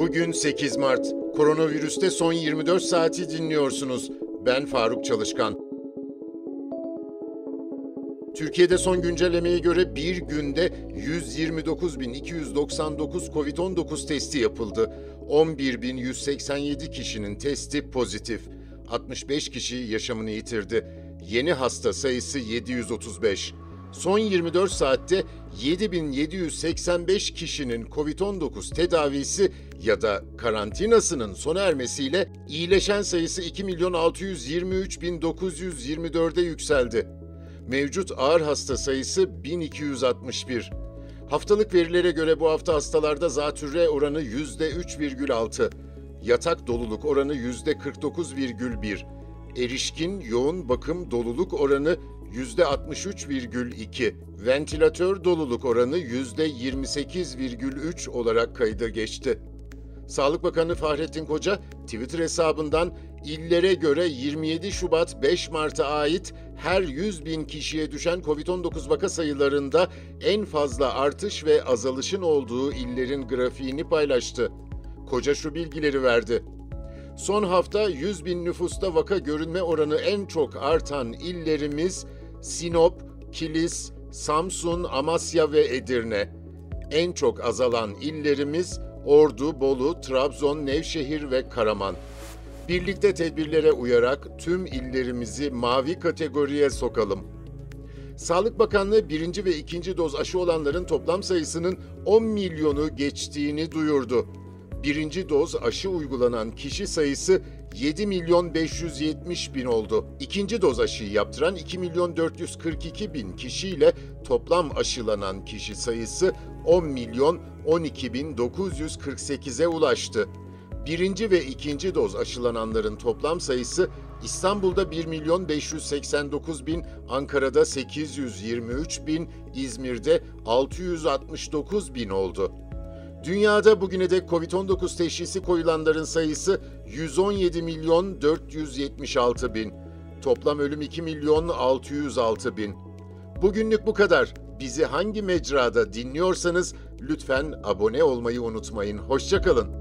Bugün 8 Mart. Koronavirüste son 24 saati dinliyorsunuz. Ben Faruk Çalışkan. Türkiye'de son güncellemeye göre bir günde 129.299 COVID-19 testi yapıldı. 11.187 kişinin testi pozitif. 65 kişi yaşamını yitirdi. Yeni hasta sayısı 735. Son 24 saatte 7785 kişinin COVID-19 tedavisi ya da karantinasının sona ermesiyle iyileşen sayısı 2.623.924'e yükseldi. Mevcut ağır hasta sayısı 1261. Haftalık verilere göre bu hafta hastalarda zatürre oranı %3,6, yatak doluluk oranı %49,1, erişkin yoğun bakım doluluk oranı %63,2, ventilatör doluluk oranı %28,3 olarak kayda geçti. Sağlık Bakanı Fahrettin Koca Twitter hesabından illere göre 27 Şubat 5 Mart'a ait her 100 bin kişiye düşen COVID-19 vaka sayılarında en fazla artış ve azalışın olduğu illerin grafiğini paylaştı. Koca şu bilgileri verdi. Son hafta 100 bin nüfusta vaka görünme oranı en çok artan illerimiz Sinop, Kilis, Samsun, Amasya ve Edirne. En çok azalan illerimiz Ordu, Bolu, Trabzon, Nevşehir ve Karaman. Birlikte tedbirlere uyarak tüm illerimizi mavi kategoriye sokalım. Sağlık Bakanlığı birinci ve ikinci doz aşı olanların toplam sayısının 10 milyonu geçtiğini duyurdu. Birinci doz aşı uygulanan kişi sayısı 7 milyon 570 bin oldu. İkinci doz aşıyı yaptıran 2 milyon 442 bin kişiyle toplam aşılanan kişi sayısı 10 milyon 12 bin 948'e ulaştı. Birinci ve ikinci doz aşılananların toplam sayısı İstanbul'da 1 milyon 589 bin, Ankara'da 823 bin, İzmir'de 669 bin oldu. Dünyada bugüne dek Covid-19 teşhisi koyulanların sayısı 117 milyon 476 bin. Toplam ölüm 2 milyon 606 bin. Bugünlük bu kadar. Bizi hangi mecrada dinliyorsanız lütfen abone olmayı unutmayın. Hoşçakalın.